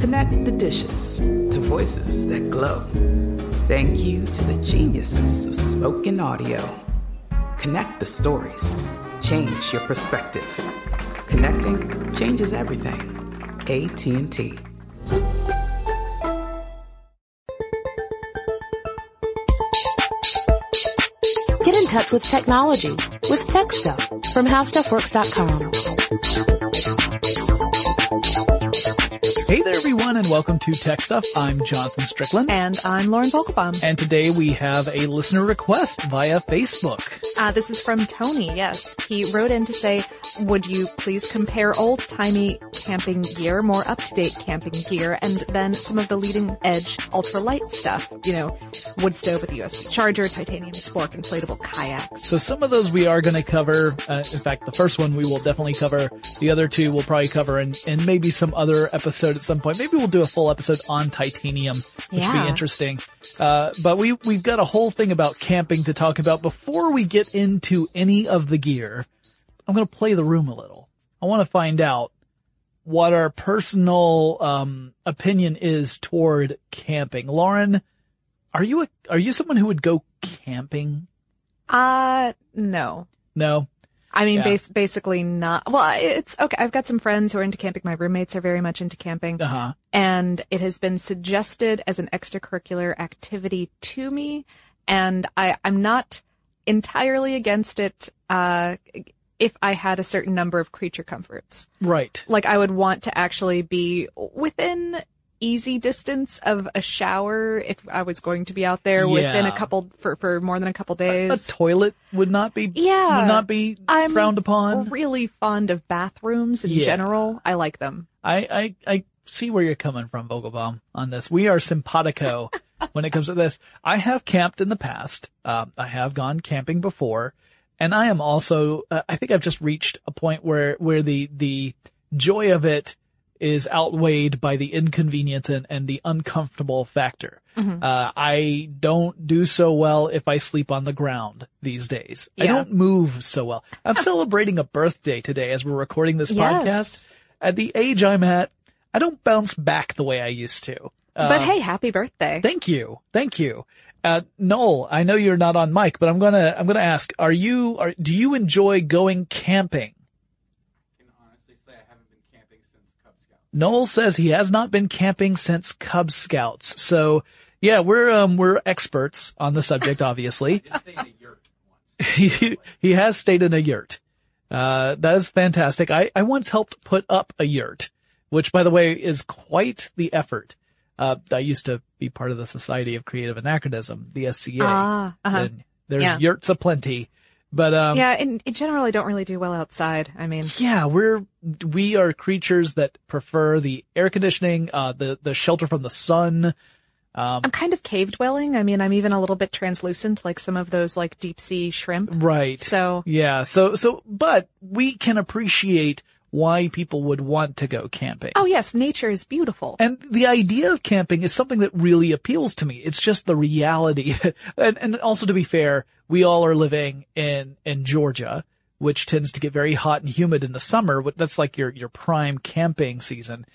Connect the dishes to voices that glow. Thank you to the geniuses of spoken audio. Connect the stories. Change your perspective. Connecting changes everything. AT&T. Get in touch with technology with Tech Stuff from HowStuffWorks.com. Hey there, everyone, and welcome to Tech Stuff. I'm Jonathan Strickland. And I'm Lauren Vogelbaum. And today we have a listener request via Facebook. Uh, this is from Tony, yes. He wrote in to say, would you please compare old-timey camping gear, more up-to-date camping gear, and then some of the leading-edge ultralight stuff? You know, wood stove with a USB charger, titanium spork, inflatable kayaks. So some of those we are going to cover. Uh, in fact, the first one we will definitely cover. The other two we'll probably cover in, in maybe some other episode at some point. Maybe we'll do a full episode on titanium, which Yeah. would be interesting. Uh, but we, we've got a whole thing about camping to talk about. Before we get into any of the gear, I'm going to play the room a little. I want to find out what our personal, um, opinion is toward camping. Lauren, are you a, are you someone who would go camping? Uh, no. No. I mean, Yeah. bas- basically not. Well, it's okay. I've got some friends who are into camping. My roommates are very much into camping. Uh huh. and it has been suggested as an extracurricular activity to me and I, I'm not entirely against it uh, if I had a certain number of creature comforts. Right. Like I would want to actually be within easy distance of a shower if I was going to be out there within a couple for, for more than a couple days. A days. toilet would not be Yeah. would not be I'm frowned upon. really fond of bathrooms in Yeah. general. I like them. I, I I see where you're coming from, Vogelbaum, on this. We are simpatico when it comes to this. I have camped in the past. Um, I have gone camping before, and I am also. Uh, I think I've just reached a point where where the the joy of it is outweighed by the inconvenience and, and the uncomfortable factor. Mm-hmm. Uh, I don't do so well if I sleep on the ground these days. I don't move so well. I'm celebrating a birthday today as we're recording this Yes. podcast. At the age I'm at, I don't bounce back the way I used to. But Uh, hey, happy birthday. Thank you. Thank you. Uh, Noel, I know you're not on mic, but I'm gonna, I'm gonna ask, are you, are, do you enjoy going camping? Noel says he has not been camping since Cub Scouts. So yeah, we're, um, we're experts on the subject, obviously. he, he has stayed in a yurt. Uh, that is fantastic. I, I once helped put up a yurt, which by the way is quite the effort. Uh, I used to be part of the Society of Creative Anachronism, the SCA. Ah, uh-huh. And there's Yeah. yurts aplenty. But, um, yeah, in, in general, I don't really do well outside. I mean, yeah, we're, we are creatures that prefer the air conditioning, uh, the, the shelter from the sun. Um, I'm kind of cave dwelling. I mean, I'm even a little bit translucent, like some of those like deep sea shrimp. Right. So Yeah. So, so, but we can appreciate why people would want to go camping. Oh yes, nature is beautiful. And the idea of camping is something that really appeals to me. It's just the reality. and, and also to be fair, we all are living in, in Georgia, which tends to get very hot and humid in the summer. That's like your, your prime camping season.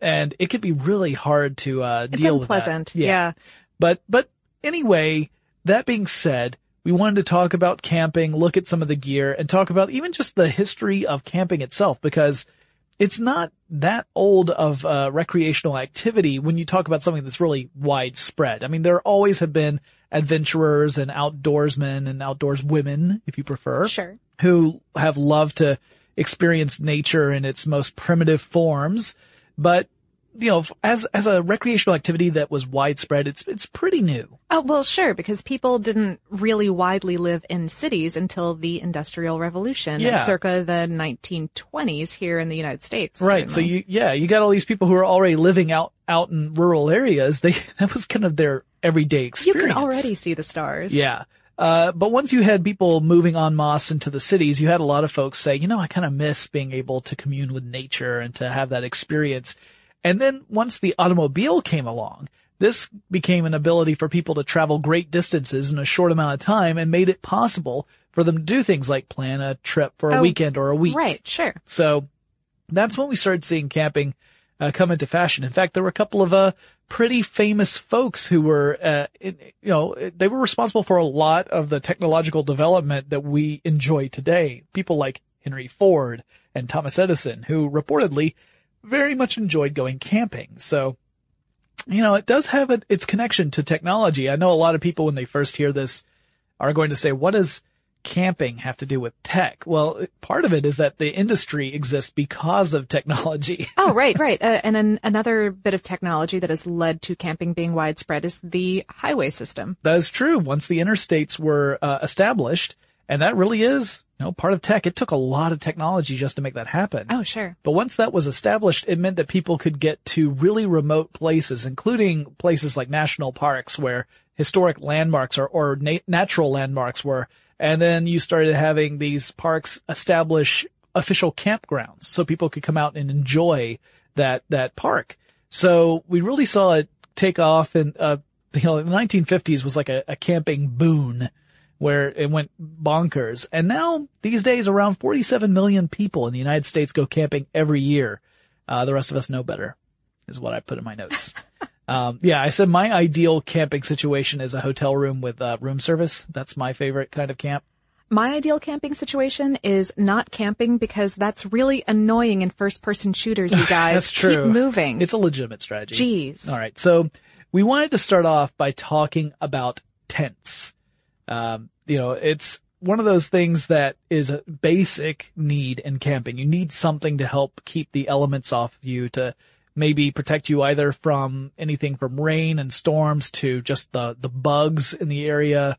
And it could be really hard to, uh, It's deal with that. unpleasant. Yeah. But, but anyway, that being said, we wanted to talk about camping, look at some of the gear and talk about even just the history of camping itself because it's not that old of a recreational activity when you talk about something that's really widespread. I mean, there always have been adventurers and outdoorsmen and outdoors women, if you prefer, Sure. who have loved to experience nature in its most primitive forms. But, you know, as, as a recreational activity that was widespread, it's, it's pretty new. Oh, well, sure, because people didn't really widely live in cities until the Industrial Revolution, Yeah. circa the 1920s here in the United States. Right. So you, yeah, you got all these people who are already living out, out in rural areas. They, that was kind of their everyday experience. You can already see the stars. Yeah. Uh, but once you had people moving en masse into the cities, you had a lot of folks say, you know, I kind of miss being able to commune with nature and to have that experience. And then once the automobile came along, this became an ability for people to travel great distances in a short amount of time and made it possible for them to do things like plan a trip for a Oh, weekend or a week. Right, sure. So that's when we started seeing camping uh, come into fashion. In fact, there were a couple of uh, pretty famous folks who were, uh, in, you know, they were responsible for a lot of the technological development that we enjoy today. People like Henry Ford and Thomas Edison, who reportedly very much enjoyed going camping. So, you know, it does have a, its connection to technology. I know a lot of people when they first hear this are going to say, what does camping have to do with tech? Well, part of it is that the industry exists because of technology. Oh, right, right. Uh, and an, another bit of technology that has led to camping being widespread is the highway system. that is true. Once the interstates were uh, established, and that really is, you know, part of tech. It took a lot of technology just to make that happen. Oh, sure. But once that was established, it meant that people could get to really remote places, including places like national parks where historic landmarks or, or na- natural landmarks were. And then you started having these parks establish official campgrounds so people could come out and enjoy that, that park. So we really saw it take off and, uh, you know, the 1950s was like a, a camping boon where it went bonkers. And now these days around 47 million people in the United States go camping every year. Uh, the rest of us know better is what I put in my notes. um, yeah, I said my ideal camping situation is a hotel room with uh, room service. That's my favorite kind of camp. My ideal camping situation is not camping because that's really annoying in first person shooters, you guys. That's true. Keep moving. It's a legitimate strategy. Jeez. All right. So we wanted to start off by talking about tents. Um, you know, it's one of those things that is a basic need in camping. You need something to help keep the elements off of you to maybe protect you either from anything from rain and storms to just the, the bugs in the area,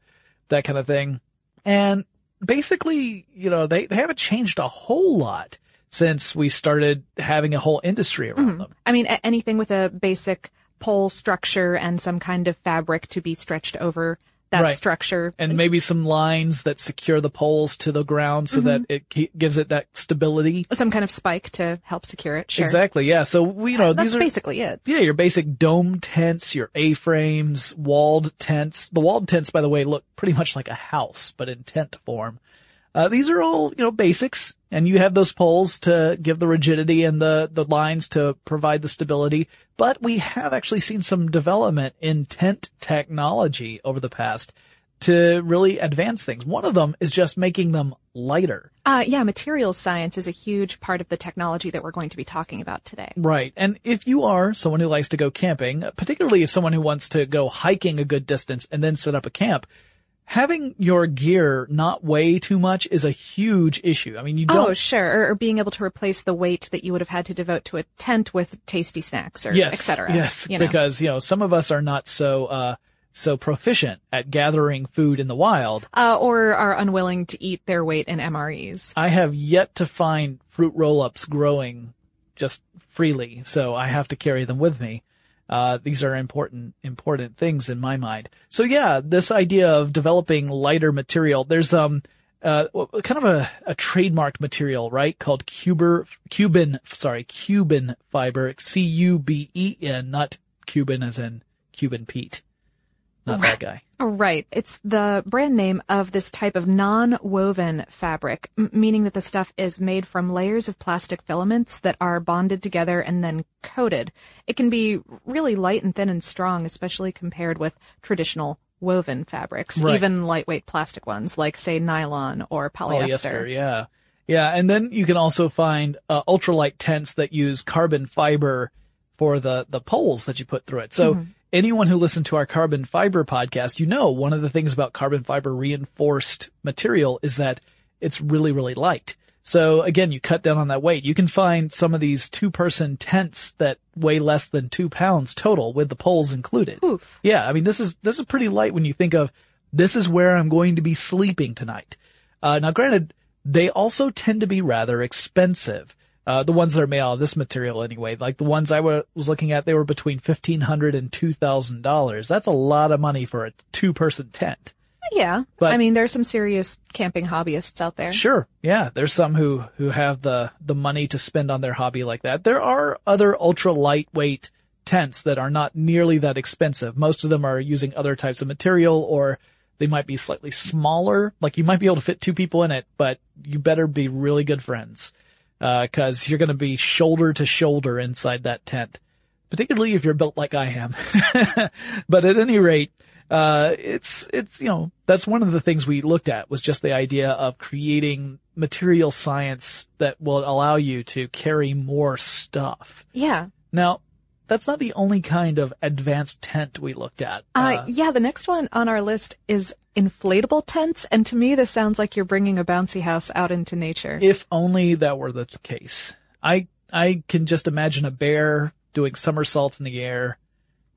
that kind of thing. And basically, you know, they, they haven't changed a whole lot since we started having a whole industry around them. I mean, a- anything with a basic pole structure and some kind of fabric to be stretched over that Right. structure. and maybe some lines that secure the poles to the ground so that it ke- gives it that stability. some kind of spike to help secure it. Sure. Exactly. Yeah. So we, you know, That's these are basically it. yeah, your basic dome tents, your A-frames, walled tents. The walled tents, by the way, look pretty much like a house, but in tent form. Uh, these are all, you know, basics. And you have those poles to give the rigidity and the, the lines to provide the stability. But we have actually seen some development in tent technology over the past to really advance things. One of them is just making them lighter. Uh, yeah, materials science is a huge part of the technology that we're going to be talking about today. Right. And if you are someone who likes to go camping, particularly if someone who wants to go hiking a good distance and then set up a camp, having your gear not weigh too much is a huge issue. I mean, you don't. Oh, sure. Or, or being able to replace the weight that you would have had to devote to a tent with tasty snacks or yes, et cetera. Yes. you know. Because, you know, some of us are not so, uh, so proficient at gathering food in the wild. uh, or are unwilling to eat their weight in MREs. I have yet to find fruit roll-ups growing just freely, so I have to carry them with me. Uh, these are important, important things in my mind. So yeah, this idea of developing lighter material, there's, um, uh, kind of a, a trademarked material, right? Called Cuber, Cuban, sorry, Cuben fiber, C-U-B-E-N, not Cuban as in Cuban Pete. Not that guy. Right. It's the brand name of this type of non-woven fabric, m- meaning that the stuff is made from layers of plastic filaments that are bonded together and then coated. It can be really light and thin and strong, especially compared with traditional woven fabrics, Right. even lightweight plastic ones like say nylon or polyester. Polyester, yeah. Yeah, and then you can also find uh, ultralight tents that use carbon fiber for the the poles that you put through it. So anyone who listened to our carbon fiber podcast, you know one of the things about carbon fiber reinforced material is that it's really really light. So again, you cut down on that weight. You can find some of these two person tents that weigh less than two pounds total with the poles included. Oof. Yeah, I mean this is this is pretty light when you think of this is where I'm going to be sleeping tonight. Uh, now, granted, they also tend to be rather expensive. Uh, the ones that are made out of this material anyway, like the ones I was looking at, they were between fifteen hundred and two thousand dollars. That's a lot of money for a two-person tent. Yeah. But- I mean, there's some serious camping hobbyists out there. Sure. Yeah. There's some who, who have the, the money to spend on their hobby like that. There are other ultra lightweight tents that are not nearly that expensive. Most of them are using other types of material or they might be slightly smaller. Like you might be able to fit two people in it, but you better be really good friends. Uh, cause you're going to be shoulder to shoulder inside that tent, particularly if you're built like I am. but at any rate, uh, it's, it's, you know, that's one of the things we looked at was just the idea of creating material science that will allow you to carry more stuff. Yeah. Now, that's not the only kind of advanced tent we looked at. Uh, yeah, the next one on our list is inflatable tents, and to me, this sounds like you're bringing a bouncy house out into nature. if only that were the case. I, I can just imagine a bear doing somersaults in the air,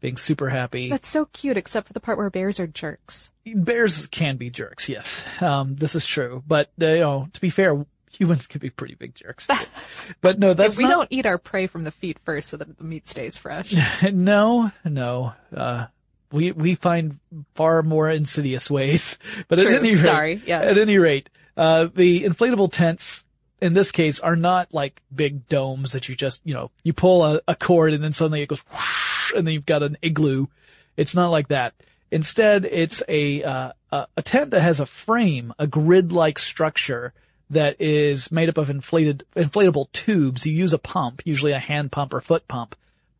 being super happy. That's so cute, except for the part where bears are jerks. Bears can be jerks, yes. Um, this is true. But, uh, you know, to be fair, humans can be pretty big jerks too. But no, that's we not, don't eat our prey from the feet first so that the meat stays fresh. no, no, uh, we, we find far more insidious ways. But True, at any rate, sorry, yes. at any rate, uh, the inflatable tents in this case are not like big domes that you just, you know, you pull a, a cord and then suddenly it goes whoosh, and then you've got an igloo. It's not like that. Instead, it's a, uh, a tent that has a frame, a grid-like structure that is made up of inflated, inflatable tubes. You use a pump, usually a hand pump or foot pump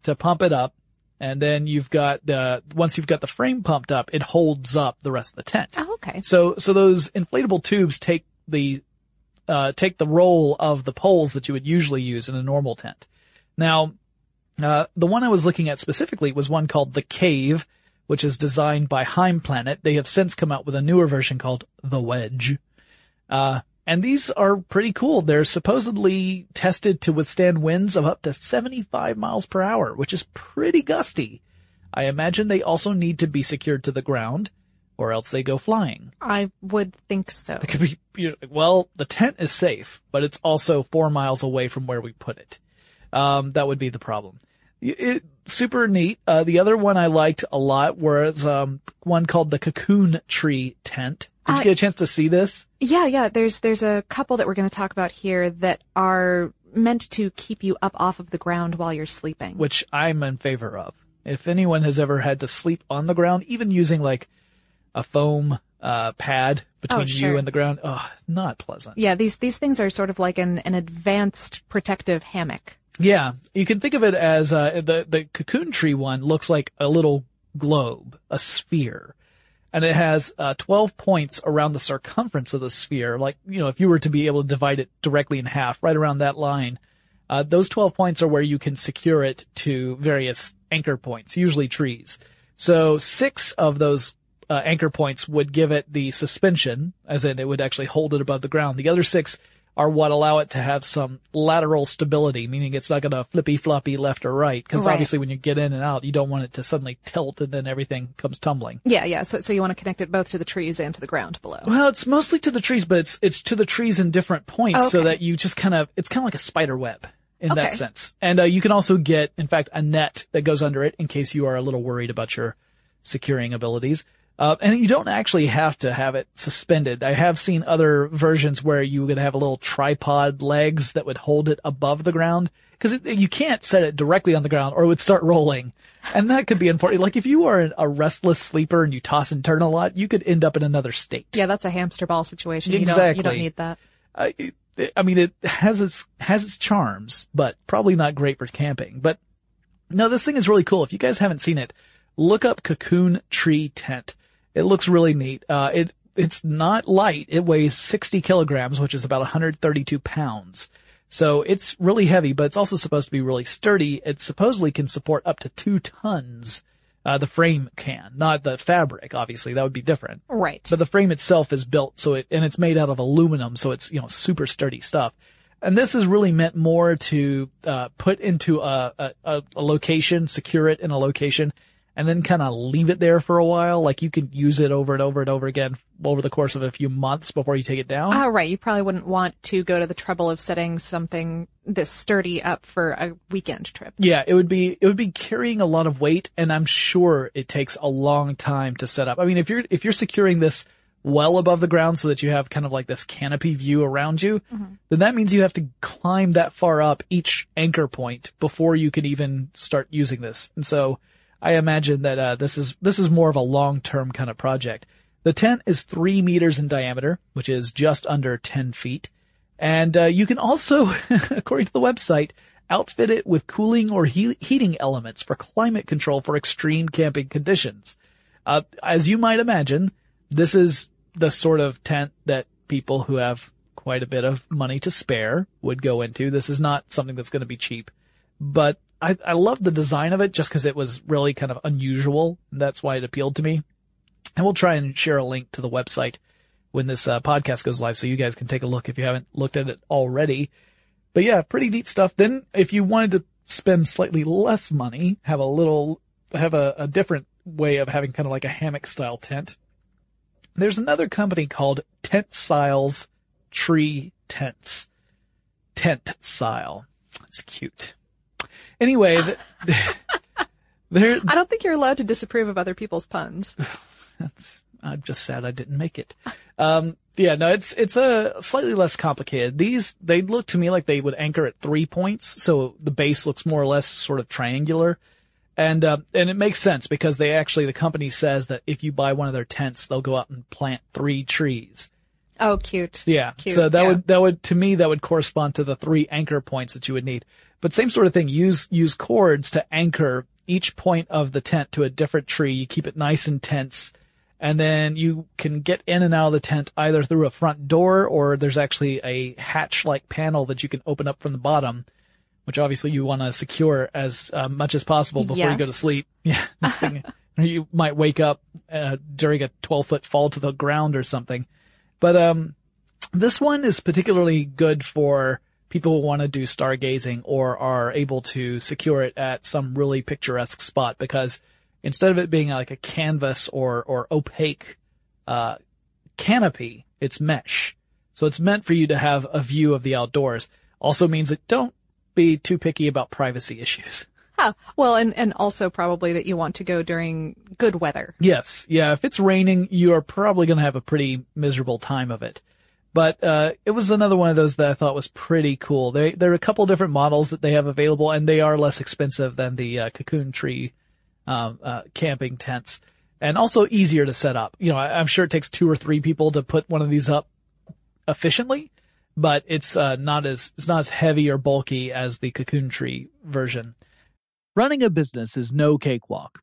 to pump it up. And then you've got the, once you've got the frame pumped up, it holds up the rest of the tent. Oh, okay. So, so those inflatable tubes take the, uh, take the role of the poles that you would usually use in a normal tent. Now, uh, the one I was looking at specifically was one called the Cave, which is designed by Heimplanet. They have since come out with a newer version called the Wedge. Uh, and these are pretty cool. They're supposedly tested to withstand winds of up to 75 miles per hour, which is pretty gusty. I imagine they also need to be secured to the ground or else they go flying. I would think so. It could be, you know, well, the tent is safe, but it's also four miles away from where we put it. Um, that would be the problem. It, super neat. Uh, the other one I liked a lot was, um, one called the cocoon tree tent. Did you Uh, get a chance to see this? Yeah, yeah. There's there's a couple that we're going to talk about here that are meant to keep you up off of the ground while you're sleeping. Which I'm in favor of. If anyone has ever had to sleep on the ground, even using like a foam, uh, pad between Oh, sure. you and the ground. Oh, not pleasant. Yeah, these these things are sort of like an, an advanced protective hammock. Yeah, you can think of it as uh, the the cocoon tree one looks like a little globe, a sphere, and it has uh, twelve points around the circumference of the sphere. Like you know, if you were to be able to divide it directly in half, right around that line, uh, those twelve points are where you can secure it to various anchor points, usually trees. So six of those uh, anchor points would give it the suspension, as in it would actually hold it above the ground. The other six are what allow it to have some lateral stability, meaning it's not going to flippy floppy left or right. Because Right. obviously, when you get in and out, you don't want it to suddenly tilt and then everything comes tumbling. Yeah, yeah. So so you want to connect it both to the trees and to the ground below. Well, it's mostly to the trees, but it's it's to the trees in different points, so that you just kind of it's kind of like a spider web in that sense. And uh, you can also get, in fact, a net that goes under it in case you are a little worried about your securing abilities. Uh, and you don't actually have to have it suspended. I have seen other versions where you would have a little tripod legs that would hold it above the ground because you can't set it directly on the ground or it would start rolling. And that could be unfortunate. Like if you are a restless sleeper and you toss and turn a lot, you could end up in another state. Yeah, that's a hamster ball situation. You don't you don't need that. It- I mean, it has its, has its charms, but probably not great for camping. But no, this thing is really cool. If you guys haven't seen it, look up Cocoon Tree Tent. It looks really neat. Uh, it, it's not light. It weighs 60 kilograms, which is about 132 pounds. So it's really heavy, but it's also supposed to be really sturdy. It supposedly can support up to two tons. Uh, the frame can, not the fabric, obviously. That would be different. Right. But the frame itself is built so it, and it's made out of aluminum, so it's, you know, super sturdy stuff. And this is really meant more to, uh, put into a, a, a a location, secure it in a location, and then kind of leave it there for a while. Like you can use it over and over and over again over the course of a few months before you take it down. Oh, right. You probably wouldn't want to go to the trouble of setting something this sturdy up for a weekend trip. Yeah, it would be it would be carrying a lot of weight, and I'm sure it takes a long time to set up. I mean, if you're if you're securing this well above the ground so that you have kind of like this canopy view around you, mm-hmm. then that means you have to climb that far up each anchor point before you can even start using this. And so I imagine that uh, this is this is more of a long term kind of project. The tent is three meters in diameter, which is just under ten feet. And uh, you can also, according to the website, outfit it with cooling or he- heating elements for climate control for extreme camping conditions. Uh, as you might imagine, this is the sort of tent that people who have quite a bit of money to spare would go into. This is not something that's going to be cheap, but I, I love the design of it just because it was really kind of unusual. That's why it appealed to me. And we'll try and share a link to the website when this uh, podcast goes live so you guys can take a look if you haven't looked at it already. But yeah, pretty neat stuff. Then if you wanted to spend slightly less money, have a little, have a, a different way of having kind of like a hammock style tent. There's another company called Tent Tree Tents. Tentsile. It's cute. Anyway, th- there, I don't think you're allowed to disapprove of other people's puns. That's. I'm just sad I didn't make it. Um, yeah, no, it's, it's a slightly less complicated. These, they look to me like they would anchor at three points. So the base looks more or less sort of triangular. And, uh, and it makes sense because they actually, the company says that if you buy one of their tents, they'll go out and plant three trees. Oh, cute. Yeah. Cute, so that yeah. would, that would, to me, that would correspond to the three anchor points that you would need. But same sort of thing. Use, use cords to anchor each point of the tent to a different tree. You keep it nice and tense. And then you can get in and out of the tent either through a front door or there's actually a hatch-like panel that you can open up from the bottom, which obviously you want to secure as uh, much as possible before you go to sleep. Yeah. next thing- or you might wake up uh, during a 12 foot fall to the ground or something. But um, this one is particularly good for people who want to do stargazing or are able to secure it at some really picturesque spot because instead of it being like a canvas or, or opaque, uh, canopy, it's mesh. So it's meant for you to have a view of the outdoors. Also means that don't be too picky about privacy issues. Huh. Well, and, and also probably that you want to go during good weather. Yes. Yeah. If it's raining, you are probably going to have a pretty miserable time of it. But, uh, it was another one of those that I thought was pretty cool. They, there are a couple different models that they have available and they are less expensive than the, uh, cocoon tree, um, uh, camping tents. and also easier to set up. You know, I, am sure it takes two or three people to put one of these up efficiently, but it's uh, not as it's not as heavy or bulky as the Cocoon Tree version. Running a business is no cakewalk.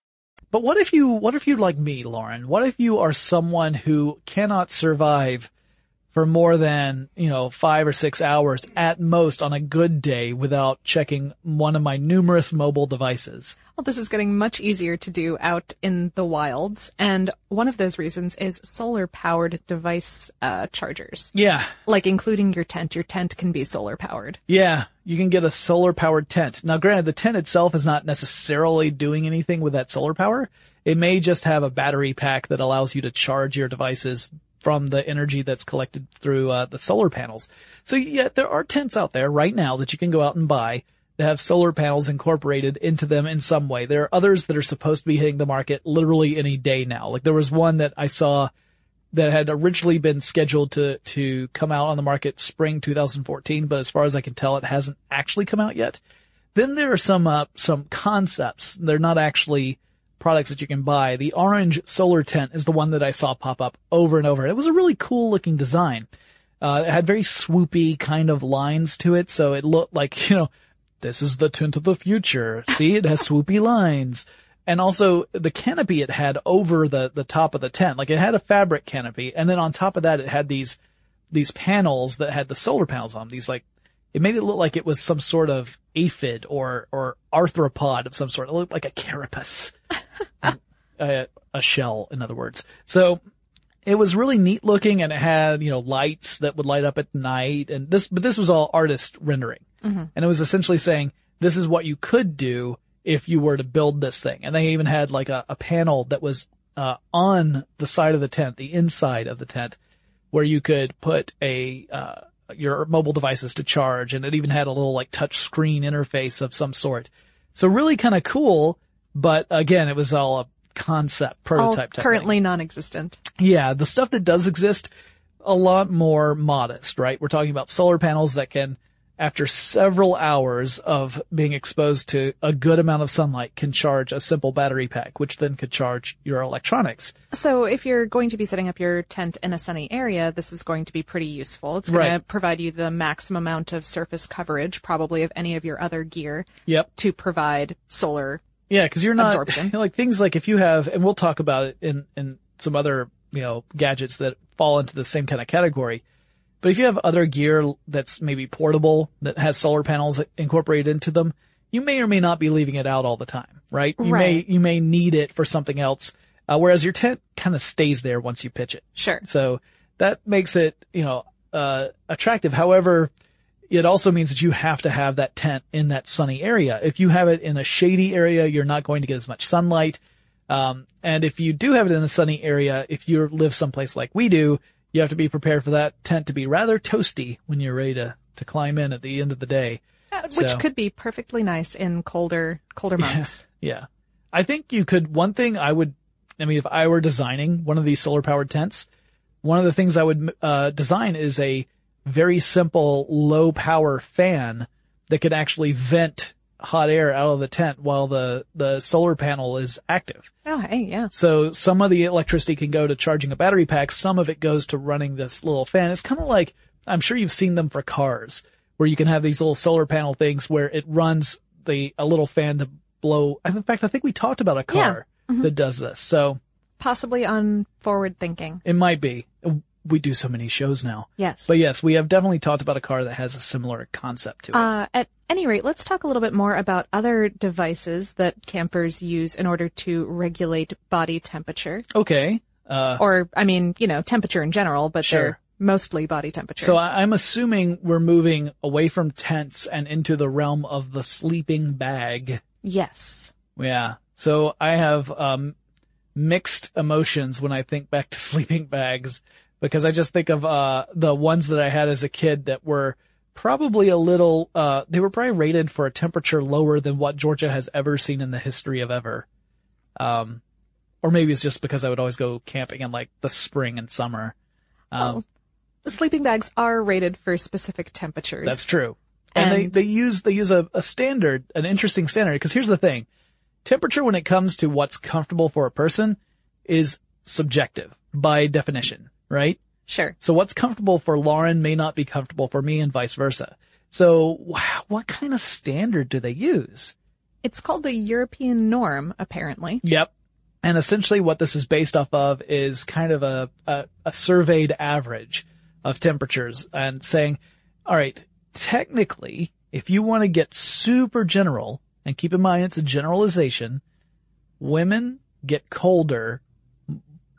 But what if you, what if you like me, Lauren? What if you are someone who cannot survive for more than, you know, five or six hours at most on a good day without checking one of my numerous mobile devices? Well, this is getting much easier to do out in the wilds, and one of those reasons is solar-powered device uh, chargers. Yeah. Like including your tent. Your tent can be solar-powered. Yeah, you can get a solar-powered tent. Now, granted, the tent itself is not necessarily doing anything with that solar power. It may just have a battery pack that allows you to charge your devices from the energy that's collected through uh, the solar panels. So yeah, there are tents out there right now that you can go out and buy that have solar panels incorporated into them in some way. There are others that are supposed to be hitting the market literally any day now. Like there was one that I saw that had originally been scheduled to, to come out on the market spring 2014, but as far as I can tell, it hasn't actually come out yet. Then there are some, uh, some concepts. They're not actually products that you can buy. The orange solar tent is the one that I saw pop up over and over. It was a really cool looking design. Uh, it had very swoopy kind of lines to it, so it looked like, you know, this is the tent of the future. See, it has swoopy lines. And also the canopy it had over the, the top of the tent, like it had a fabric canopy, and then on top of that it had these, these panels that had the solar panels on, these like it made it look like it was some sort of aphid or, or arthropod of some sort. It looked like a carapace. a, uh, a shell, in other words. So it was really neat looking and it had, you know, lights that would light up at night and this, but this was all artist rendering. And it was essentially saying, this is what you could do if you were to build this thing. And they even had like a, a panel that was, uh, on the side of the tent, the inside of the tent, where you could put a, uh, your mobile devices to charge and it even had a little like touch screen interface of some sort. So really kind of cool, but again, it was all a concept All prototype type thing. currently non-existent. Yeah, the stuff that does exist, a lot more modest, right? We're talking about solar panels that can, after several hours of being exposed to a good amount of sunlight, can charge a simple battery pack, which then could charge your electronics. So if you're going to be setting up your tent in a sunny area, this is going to be pretty useful. It's going to provide you the maximum amount of surface coverage, probably of any of your other gear, Yep. to provide solar. Yeah, because you're not Absorption. like things like if you have, and we'll talk about it in in some other you know gadgets that fall into the same kind of category. But if you have other gear that's maybe portable that has solar panels incorporated into them, you may or may not be leaving it out all the time, right? You may you may need it for something else. Uh, whereas your tent kind of stays there once you pitch it. Sure. So that makes it, you know, uh, attractive. However, it also means that you have to have that tent in that sunny area. If you have it in a shady area, you're not going to get as much sunlight. Um, and if you do have it in a sunny area, if you live someplace like we do, you have to be prepared for that tent to be rather toasty when you're ready to, to climb in at the end of the day. Uh, Which So- could be perfectly nice in colder, colder months. Yeah. I think you could, one thing I would, I mean, if I were designing one of these solar powered tents, one of the things I would, uh, design is a very simple low power fan that could actually vent hot air out of the tent while the, the solar panel is active. Oh, hey, yeah. So some of the electricity can go to charging a battery pack. Some of it goes to running this little fan. It's kind of like, I'm sure you've seen them for cars where you can have these little solar panel things where it runs the, a little fan to blow. In fact, I think we talked about a car mm-hmm. that does this. So Possibly on forward thinking. it might be. We do so many shows now. Yes. But yes, we have definitely talked about a car that has a similar concept to it. Uh, at any rate, let's talk a little bit more about other devices that campers use in order to regulate body temperature. okay. Uh, Or, I mean, you know, temperature in general, but Sure. they're mostly body temperature. So I- I'm assuming we're moving away from tents and into the realm of the sleeping bag. yes. Yeah. So I have um mixed emotions when I think back to sleeping bags because I just think of uh the ones that I had as a kid that were probably a little uh they were probably rated for a temperature lower than what Georgia has ever seen in the history of ever. Um or maybe it's just because I would always go camping in like the spring and summer. Um the sleeping bags are rated for specific temperatures. That's true. And, they, they use, they use a, a standard, an interesting standard, because here's the thing. Temperature when it comes to what's comfortable for a person is subjective by definition, right? Sure. So what's comfortable for Lauren may not be comfortable for me and vice versa. So what kind of standard do they use? It's called the European norm, apparently. Yep. And essentially what this is based off of is kind of a, a, a surveyed average of temperatures and saying, all right, technically, if you want to get super general, and keep in mind it's a generalization, women get colder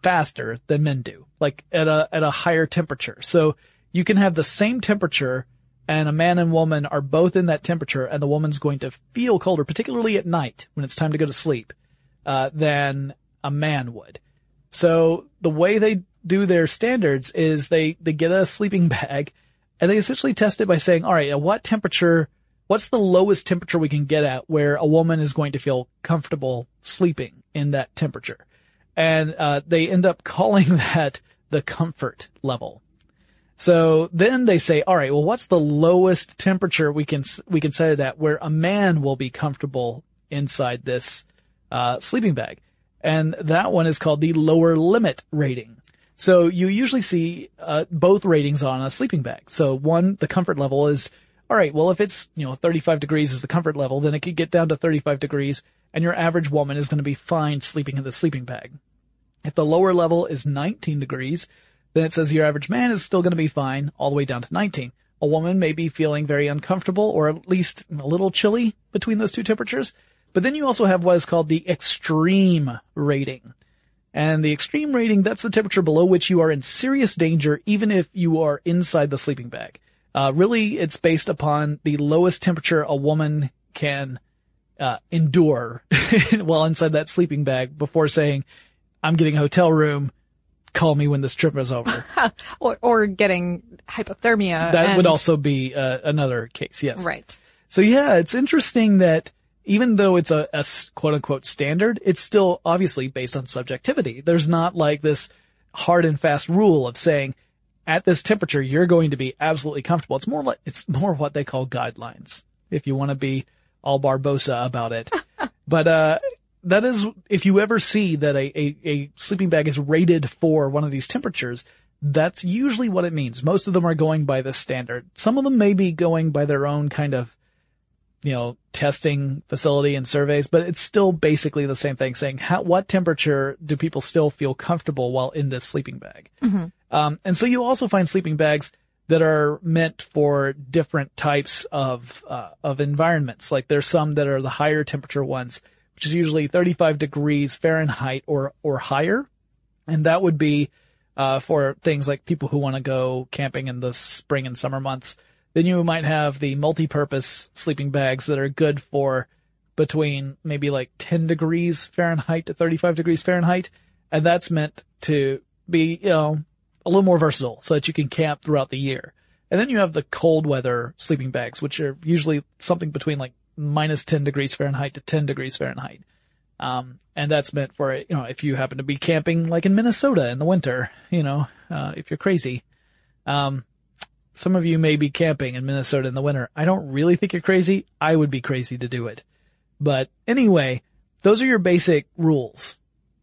faster than men do, like at a, at a higher temperature. So you can have the same temperature and a man and woman are both in that temperature and the woman's going to feel colder, particularly at night when it's time to go to sleep, uh, than a man would. So the way they do their standards is they, they get a sleeping bag and they essentially test it by saying, all right, at what temperature, what's the lowest temperature we can get at where a woman is going to feel comfortable sleeping in that temperature? And, uh, they end up calling that the comfort level. So then they say, all right, well, what's the lowest temperature we can, we can set it at where a man will be comfortable inside this, uh, sleeping bag? And that one is called the lower limit rating. So you usually see, uh, both ratings on a sleeping bag. So one, the comfort level is, all right, well, if it's, you know, 35 degrees is the comfort level, then it could get down to 35 degrees and your average woman is going to be fine sleeping in the sleeping bag. If the lower level is 19 degrees, then it says your average man is still going to be fine all the way down to 19. a woman may be feeling very uncomfortable or at least a little chilly between those two temperatures. But then you also have what is called the extreme rating. And the extreme rating, that's the temperature below which you are in serious danger even if you are inside the sleeping bag. Uh, really, it's based upon the lowest temperature a woman can uh, endure while inside that sleeping bag before saying, I'm getting a hotel room. Call me when this trip is over. or, or getting hypothermia. that and- would also be uh, another case. Yes. Right. So yeah, it's interesting that even though it's a quote unquote standard, it's still obviously based on subjectivity. There's not like this hard and fast rule of saying at this temperature you're going to be absolutely comfortable. It's more like it's more what they call guidelines. If you want to be all Barbossa about it, but uh, that is if you ever see that a, a a sleeping bag is rated for one of these temperatures. That's usually what it means. Most of them are going by the standard. Some of them may be going by their own kind of you know, testing facility and surveys, but it's still basically the same thing saying how, what temperature do people still feel comfortable while in this sleeping bag? Um, and so you also find sleeping bags that are meant for different types of, uh, of environments. Like there's some that are the higher temperature ones, which is usually 35 degrees Fahrenheit or, or higher. And that would be, uh, for things like people who want to go camping in the spring and summer months. Then you might have the multi-purpose sleeping bags that are good for between maybe like 10 degrees Fahrenheit to 35 degrees Fahrenheit. And that's meant to be, you know, a little more versatile so that you can camp throughout the year. And then you have the cold weather sleeping bags, which are usually something between like minus 10 degrees Fahrenheit to 10 degrees Fahrenheit. Um, and that's meant for, you know, if you happen to be camping like in Minnesota in the winter, you know, uh, if you're crazy. Um, some of you may be camping in Minnesota in the winter. I don't really think you're crazy. I would be crazy to do it. But anyway, those are your basic rules,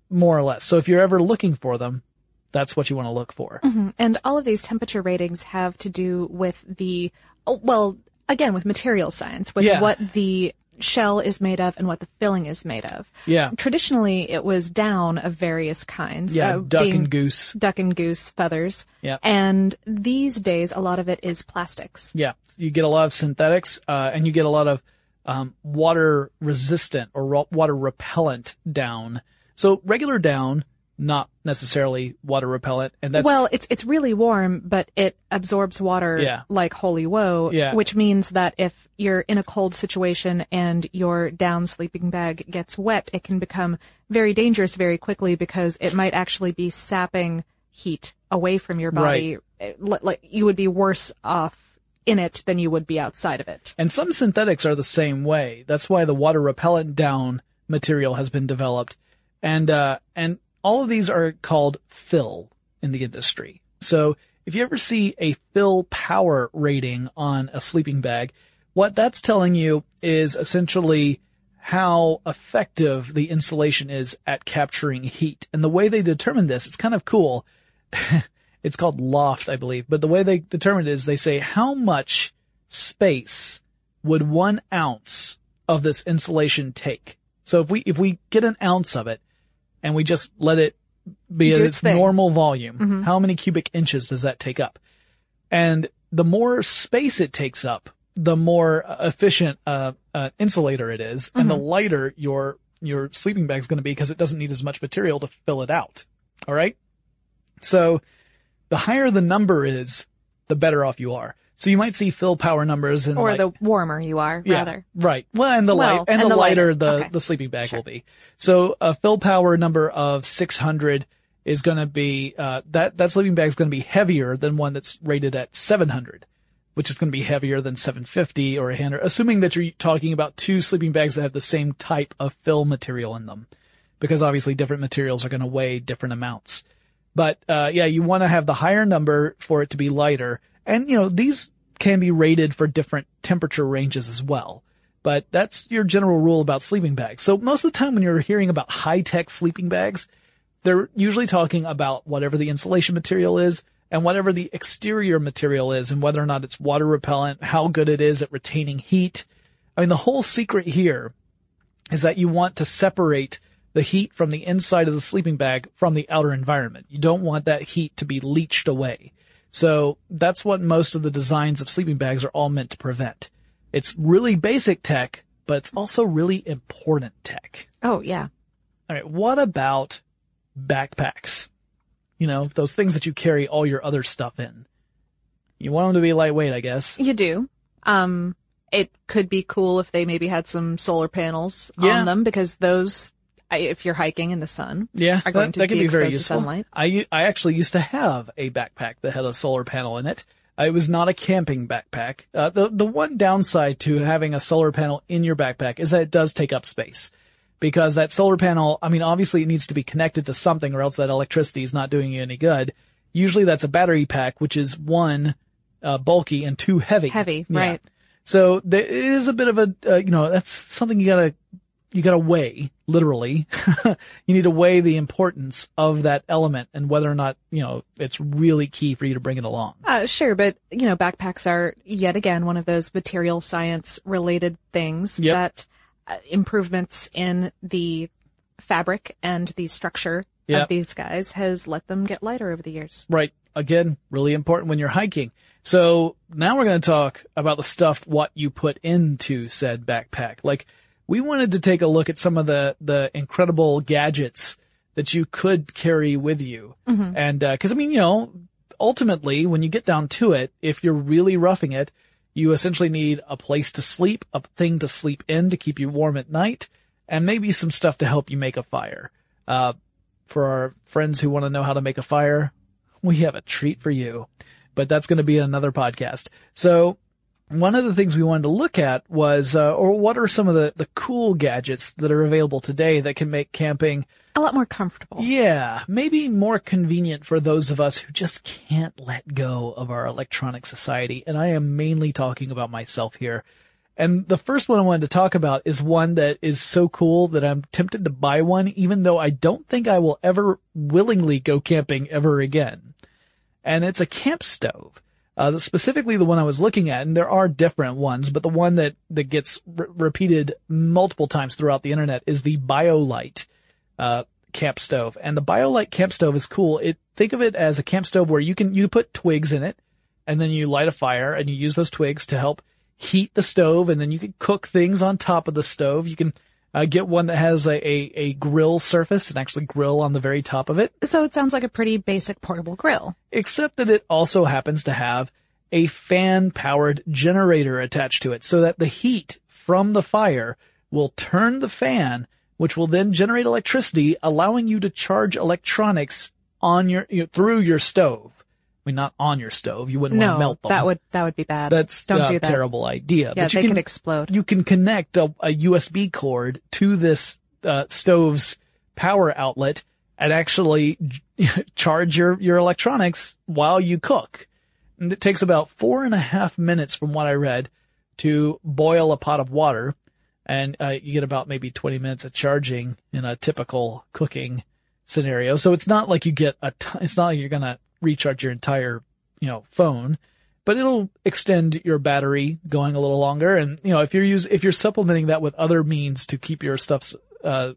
more or less. So if you're ever looking for them, that's what you want to look for. Mm-hmm. And all of these temperature ratings have to do with the, oh, well, again, with material science, with Yeah. what the shell is made of and what the filling is made of. Yeah. Traditionally, it was down of various kinds. Yeah, uh, duck and goose. Duck and goose feathers. Yeah. And these days, a lot of it is plastics. Yeah, you get a lot of synthetics, uh, and you get a lot of um, water resistant or ro- water repellent down. So regular down, not necessarily water repellent, and that's well, it's it's really warm, but it absorbs water Yeah. like holy woe, Yeah. which means that if you're in a cold situation and your down sleeping bag gets wet, it can become very dangerous very quickly because it might actually be sapping heat away from your body. Li- Like you would be worse off in it than you would be outside of it. And some synthetics are the same way. That's why the water repellent down material has been developed. And, uh, and all of these are called fill in the industry. So if you ever see a fill power rating on a sleeping bag, what that's telling you is essentially how effective the insulation is at capturing heat. And the way they determine this, it's kind of cool. it's called loft, I believe, but the way they determine it is they say how much space would one ounce of this insulation take? So if we, if we get an ounce of it and we just let it be at Do its its normal volume, how many cubic inches does that take up? And the more space it takes up, the more uh, efficient uh, uh, insulator it is, and the lighter your your sleeping bag's going to be because it doesn't need as much material to fill it out. All right. So the higher the number is, the better off you are. So you might see fill power numbers and Or like- the warmer you are, yeah, rather. Right. Well, and the Well, light, and, and the, the lighter, lighter. the, Okay. the sleeping bag Sure. will be. So a fill power number of 600 is going to be, uh, that, that sleeping bag is going to be heavier than one that's rated at 700, which is going to be heavier than 750 or a 100, assuming that you're talking about two sleeping bags that have the same type of fill material in them. Because obviously different materials are going to weigh different amounts. But, uh, yeah, you want to have the higher number for it to be lighter. And, you know, these can be rated for different temperature ranges as well. But that's your general rule about sleeping bags. So most of the time when you're hearing about high-tech sleeping bags, they're usually talking about whatever the insulation material is and whatever the exterior material is and whether or not it's water repellent, how good it is at retaining heat. I mean, the whole secret here is that you want to separate the heat from the inside of the sleeping bag from the outer environment. You don't want that heat to be leached away. So that's what most of the designs of sleeping bags are all meant to prevent. It's really basic tech, but it's also really important tech. Oh, yeah. All right. What about backpacks? You know, those things that you carry all your other stuff in. You want them to be lightweight, I guess. You do. Um, it could be cool if they maybe had some solar panels Yeah. on them because those, if you're hiking in the sun, Yeah, are going that, to that can be be very useful. sunlight. I, I actually used to have a backpack that had a solar panel in it. It was not a camping backpack. Uh, the, the one downside to having a solar panel in your backpack is that it does take up space. Because that solar panel, I mean, obviously it needs to be connected to something or else that electricity is not doing you any good. Usually that's a battery pack, which is one, uh, bulky and two heavy. Heavy, Yeah. right. So there is a bit of a, uh, you know, that's something you gotta, you gotta weigh, literally. you need to weigh the importance of that element and whether or not, you know, it's really key for you to bring it along. Uh, sure, but you know, backpacks are yet again one of those material science related things Yep. that uh, improvements in the fabric and the structure Yep. of these guys has let them get lighter over the years. Right. Again, really important when you're hiking. So now we're going to talk about the stuff, what you put into said backpack. Like we wanted to take a look at some of the, the incredible gadgets that you could carry with you. And, uh 'cause cause I mean, you know, ultimately when you get down to it, if you're really roughing it, you essentially need a place to sleep, a thing to sleep in to keep you warm at night, and maybe some stuff to help you make a fire. Uh, for our friends who want to know how to make a fire, we have a treat for you. But that's going to be another podcast. So one of the things we wanted to look at was, uh, or what are some of the, the cool gadgets that are available today that can make camping, A lot more comfortable. yeah, maybe more convenient for those of us who just can't let go of our electronic society. And I am mainly talking about myself here. And the first one I wanted to talk about is one that is so cool that I'm tempted to buy one, even though I don't think I will ever willingly go camping ever again. And it's a camp stove. Uh, specifically the one I was looking at, and there are different ones, but the one that, that gets re- repeated multiple times throughout the internet is the BioLite, uh, camp stove. And the BioLite camp stove is cool. It, think of it as a camp stove where you can, you put twigs in it, and then you light a fire and you use those twigs to help heat the stove and then you can cook things on top of the stove. You can uh, get one that has a, a, a grill surface and actually grill on the very top of it, So it sounds like a pretty basic portable grill. except that it also happens to have a fan powered generator attached to it so that the heat from the fire will turn the fan, which will then generate electricity, allowing you to charge electronics on your, you know, through your stove. I mean, not on your stove. You wouldn't want to melt them. that would that would be bad. That's don't a do that. terrible idea. Yeah, but you they can, could explode. You can connect a, a USB cord to this uh, stove's power outlet and actually charge your your electronics while you cook. And it takes about four and a half minutes, from what I read, to boil a pot of water, and uh, you get about maybe 20 minutes of charging in a typical cooking scenario. So it's not like you get a. It's not like you're gonna recharge your entire, you know, phone, but it'll extend your battery going a little longer. And you know, if you're use if you're supplementing that with other means to keep your stuff uh,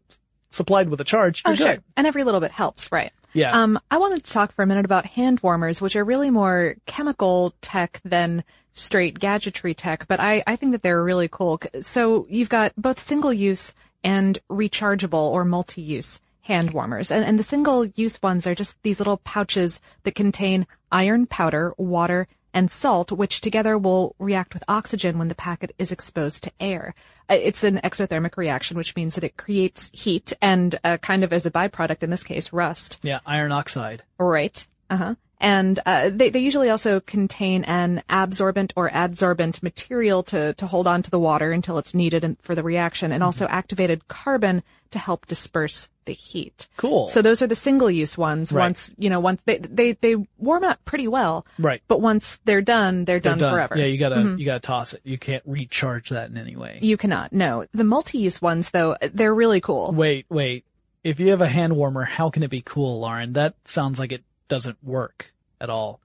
supplied with a charge, you're Oh, sure. good. And every little bit helps, right? Yeah. Um, I wanted to talk for a minute about hand warmers, which are really more chemical tech than straight gadgetry tech, but I, I think that they're really cool. So you've got both single use and rechargeable or multi-use hand warmers. And, and the single use ones are just these little pouches that contain iron powder, water, and salt, which together will react with oxygen when the packet is exposed to air. Uh, It's an exothermic reaction, which means that it creates heat and uh, kind of as a byproduct, in this case, rust. yeah, iron oxide. Right. Uh huh. And uh, they they usually also contain an absorbent or adsorbent material to to hold on to the water until it's needed for the reaction, and also activated carbon to help disperse the heat. Cool. So those are the single use ones. Right. Once you know, once they they they warm up pretty well. Right. But once they're done, they're, They're done, forever. Mm-hmm. Yeah, you gotta you gotta toss it. You can't recharge that in any way. You cannot. No. The multi-use ones, though, they're really cool. Wait, wait. If you have a hand warmer, how can it be cool, Lauren? That sounds like it doesn't work at all.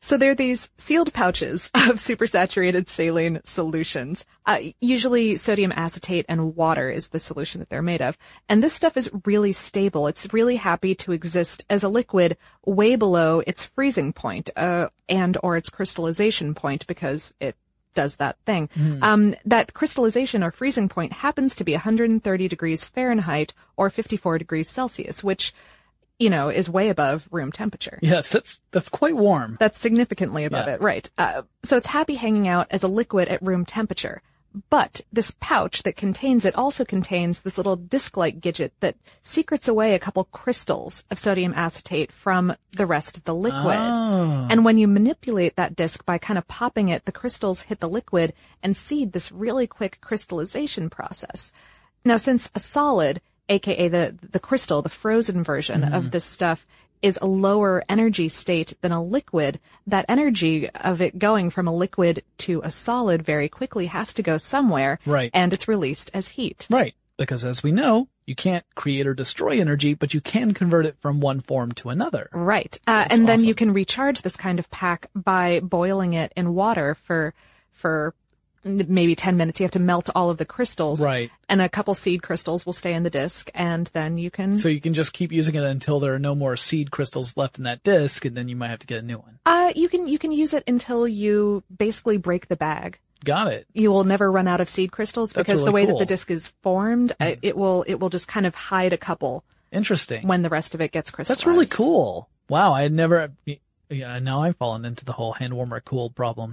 So there are these sealed pouches of supersaturated saline solutions. Uh, usually sodium acetate and water is the solution that they're made of. And this stuff is really stable. It's really happy to exist as a liquid way below its freezing point, uh, and or its crystallization point because it does that thing. Um, that crystallization or freezing point happens to be 130 degrees Fahrenheit or 54 degrees Celsius, which, you know, is way above room temperature. Yes, that's that's quite warm. That's significantly above Yeah. it, right? Uh, so it's happy hanging out as a liquid at room temperature. But this pouch that contains it also contains this little disc-like gadget that secrets away a couple crystals of sodium acetate from the rest of the liquid. Oh. And when you manipulate that disc by kind of popping it, the crystals hit the liquid and seed this really quick crystallization process. Now, since a solid, aka the, the crystal, the frozen version of this stuff, is a lower energy state than a liquid, that energy of it going from a liquid to a solid very quickly has to go somewhere. Right. And it's released as heat. Right. Because as we know, you can't create or destroy energy, but you can convert it from one form to another. Right. Uh, and then you can recharge this kind of pack by boiling it in water for, for maybe 10 minutes. You have to melt all of the crystals. Right. And a couple seed crystals will stay in the disc and then you can, So you can just keep using it until there are no more seed crystals left in that disc, and then you might have to get a new one. uh, you can, you can use it until you basically break the bag. Got it. You will never run out of seed crystals That's because the really way that the disc is formed, uh, it will, it will just kind of hide a couple Interesting. when the rest of it gets crystallized. That's really cool. Wow, I had never. Yeah, now I've fallen into the whole hand warmer cool problem.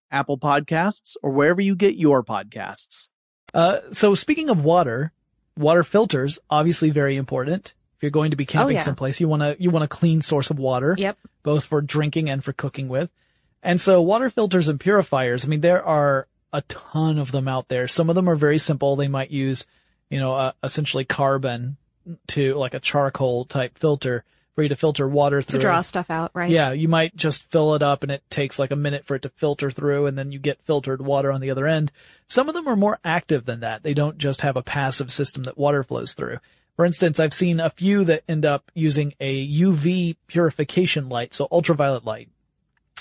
Apple Podcasts, or wherever you get your podcasts. Uh, so speaking of water, water filters obviously very important. If you're going to be camping Oh, yeah. someplace, you want to you want a clean source of water. Yep. Both for drinking and for cooking with. And so water filters and purifiers, I mean, there are a ton of them out there. Some of them are very simple. They might use, you know, uh, essentially carbon to like a charcoal type filter for you to filter water through. To draw stuff out, right? Yeah, you might just fill it up and it takes like a minute for it to filter through and then you get filtered water on the other end. Some of them are more active than that. They don't just have a passive system that water flows through. For instance, I've seen a few that end up using a UV purification light, so ultraviolet light.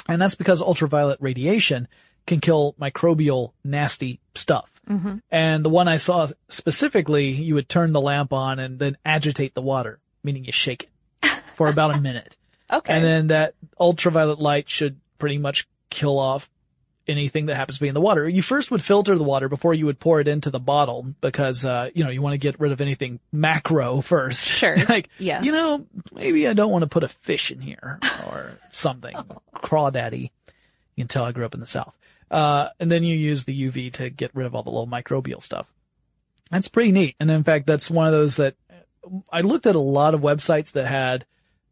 And that's because ultraviolet radiation can kill microbial nasty stuff. Mm-hmm. And the one I saw specifically, you would turn the lamp on and then agitate the water, meaning you shake it for about a minute. Okay. And then that ultraviolet light should pretty much kill off anything that happens to be in the water. You first would filter the water before you would pour it into the bottle because, uh, you know, you want to get rid of anything macro first. Sure. like, Yes. you know, maybe I don't want to put a fish in here or something. Crawdaddy. You can tell I grew up in the South. Uh, and then you use the UV to get rid of all the little microbial stuff. That's pretty neat. And in fact, that's one of those that I looked at a lot of websites that had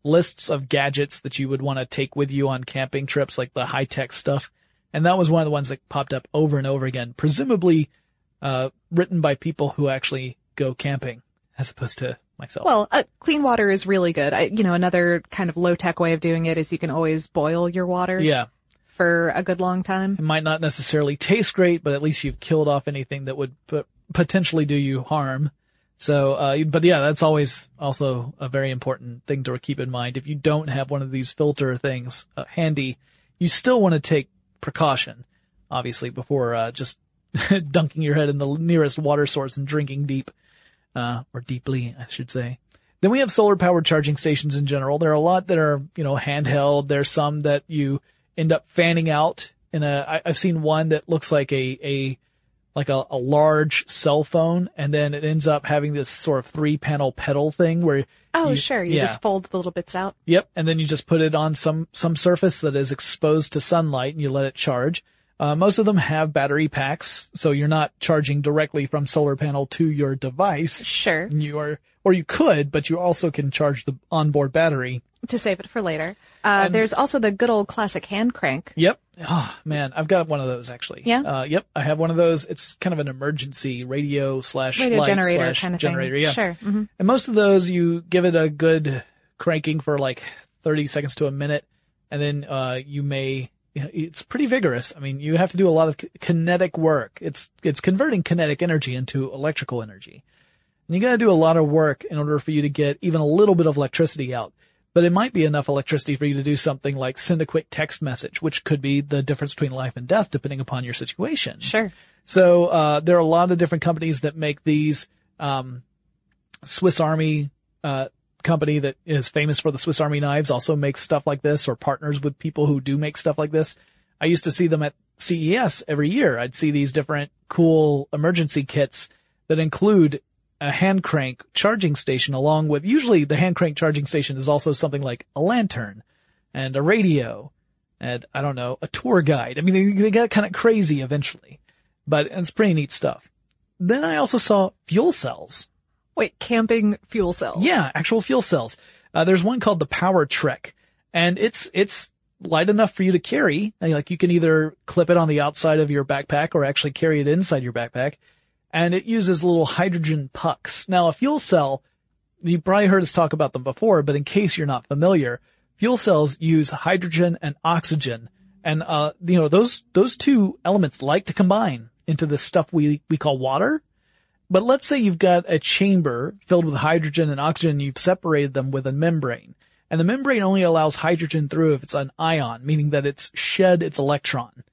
lists of gadgets that you would want to take with you on camping trips, like the high tech stuff. And that was one of the ones that popped up over and over again, presumably, uh, written by people who actually go camping as opposed to myself. Well, uh, clean water is really good. I, you know, another kind of low tech way of doing it is you can always boil your water yeah. for a good long time. It might not necessarily taste great, but at least you've killed off anything that would p- potentially do you harm. So, uh, but yeah, that's always also a very important thing to keep in mind. If you don't have one of these filter things uh, handy, you still want to take precaution, obviously, before, uh, just dunking your head in the nearest water source and drinking deep, uh, or deeply, I should say. Then we have solar powered charging stations in general. There are a lot that are, you know, handheld. There's some that you end up fanning out in a, I, I've seen one that looks like a, a, like a, a large cell phone and then it ends up having this sort of three panel pedal thing where Oh, you- sure. You yeah. just fold the little bits out. Yep. And then you just put it on some, some surface that is exposed to sunlight and you let it charge. Uh, most of them have battery packs, so you're not charging directly from solar panel to your device. Sure. You are, or you could, but you also can charge the onboard battery. To save it for later. Uh, there's also the good old classic hand crank. Yep. Oh man, I've got one of those actually. Yeah? Uh, yep. I have one of those. It's kind of an emergency radio slash Radio light generator slash kind of generator. thing. Yeah. Sure. hmm And most of those, you give it a good cranking for like 30 seconds to a minute, and then uh, you may. It's pretty vigorous. I mean, you have to do a lot of kinetic work. It's it's converting kinetic energy into electrical energy, and you got to do a lot of work in order for you to get even a little bit of electricity out. But it might be enough electricity for you to do something like send a quick text message, which could be the difference between life and death, depending upon your situation. Sure. So uh, there are a lot of different companies that make these. Um, Swiss Army uh, company that is famous for the Swiss Army knives also makes stuff like this, or partners with people who do make stuff like this. I used to see them at CES every year. I'd see these different cool emergency kits that include a hand crank charging station along with usually the hand crank charging station is also something like a lantern and a radio and I don't know, a tour guide. I mean, they, they got kind of crazy eventually, but it's pretty neat stuff. Then I also saw fuel cells. Wait, camping fuel cells. Yeah, actual fuel cells. Uh, there's one called the PowerTrekk, and it's it's light enough for you to carry. Like you can either clip it on the outside of your backpack or actually carry it inside your backpack. And it uses little hydrogen pucks. Now, a fuel cell, you probably heard us talk about them before, but in case you're not familiar, fuel cells use hydrogen and oxygen. And, uh, you know, those, those two elements like to combine into this stuff we, we call water. But let's say you've got a chamber filled with hydrogen and oxygen, you've separated them with a membrane. And the membrane only allows hydrogen through if it's an ion, meaning that it's shed its electron.